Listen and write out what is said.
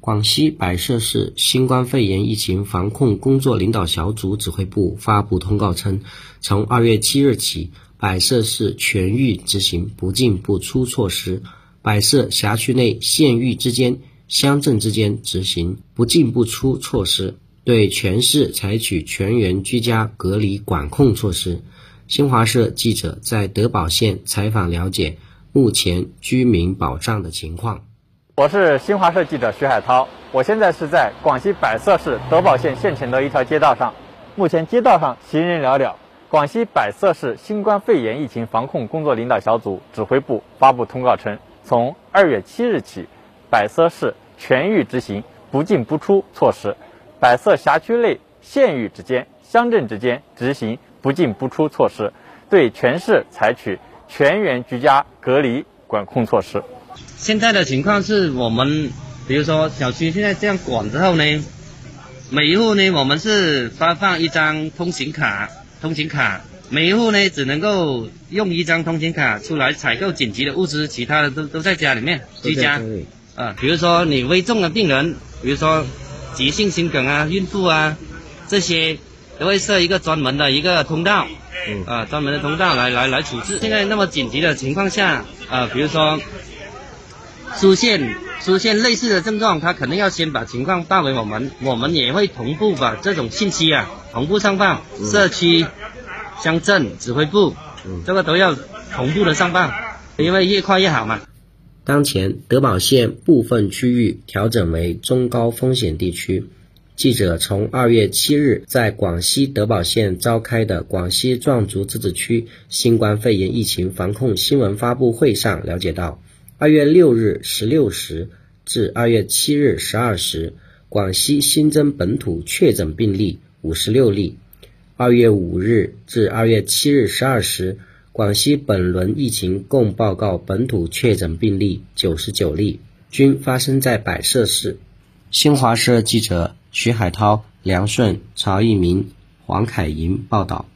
广西百色市新冠肺炎疫情防控工作领导小组指挥部发布通告称，从二月七日起，百色市全域执行不进不出措施，百色辖区内县域之间、乡镇之间执行不进不出措施，对全市采取全员居家隔离管控措施。新华社记者在德保县采访了解目前居民保障的情况。我是新华社记者徐海涛，我现在是在广西百色市德保县县城的一条街道上。目前街道上行人寥寥。广西百色市新冠肺炎疫情防控工作领导小组指挥部发布通告称，从二月七日起，百色市全域执行不进不出措施，百色辖区内县域之间、乡镇之间执行不进不出措施，对全市采取全员居家隔离管控措施。现在的情况是我们，比如说小区现在这样管之后呢，每一户呢，我们是发放一张通行卡，通行卡，每一户呢只能够用一张通行卡出来采购紧急的物资，其他的都都在家里面居家。啊，比如说你危重的病人，比如说急性心梗啊、孕妇啊，这些都会设一个专门的一个通道，啊，专门的通道来来来处置。现在那么紧急的情况下，啊，比如说。出现出现类似的症状，他肯定要先把情况报给我们，我们也会同步把这种信息啊同步上报社区、乡镇指挥部，这个都要同步的上报，因为越快越好嘛。当前德保县部分区域调整为中高风险地区。记者从二月七日在广西德保县召开的广西壮族自治区新冠肺炎疫情防控新闻发布会上了解到。二月六日十六时至二月七日十二时，广西新增本土确诊病例五十六例。二月五日至二月七日十二时，广西本轮疫情共报告本土确诊病例九十九例，均发生在百色市。新华社记者徐海涛、梁顺、曹一鸣、黄凯莹报道。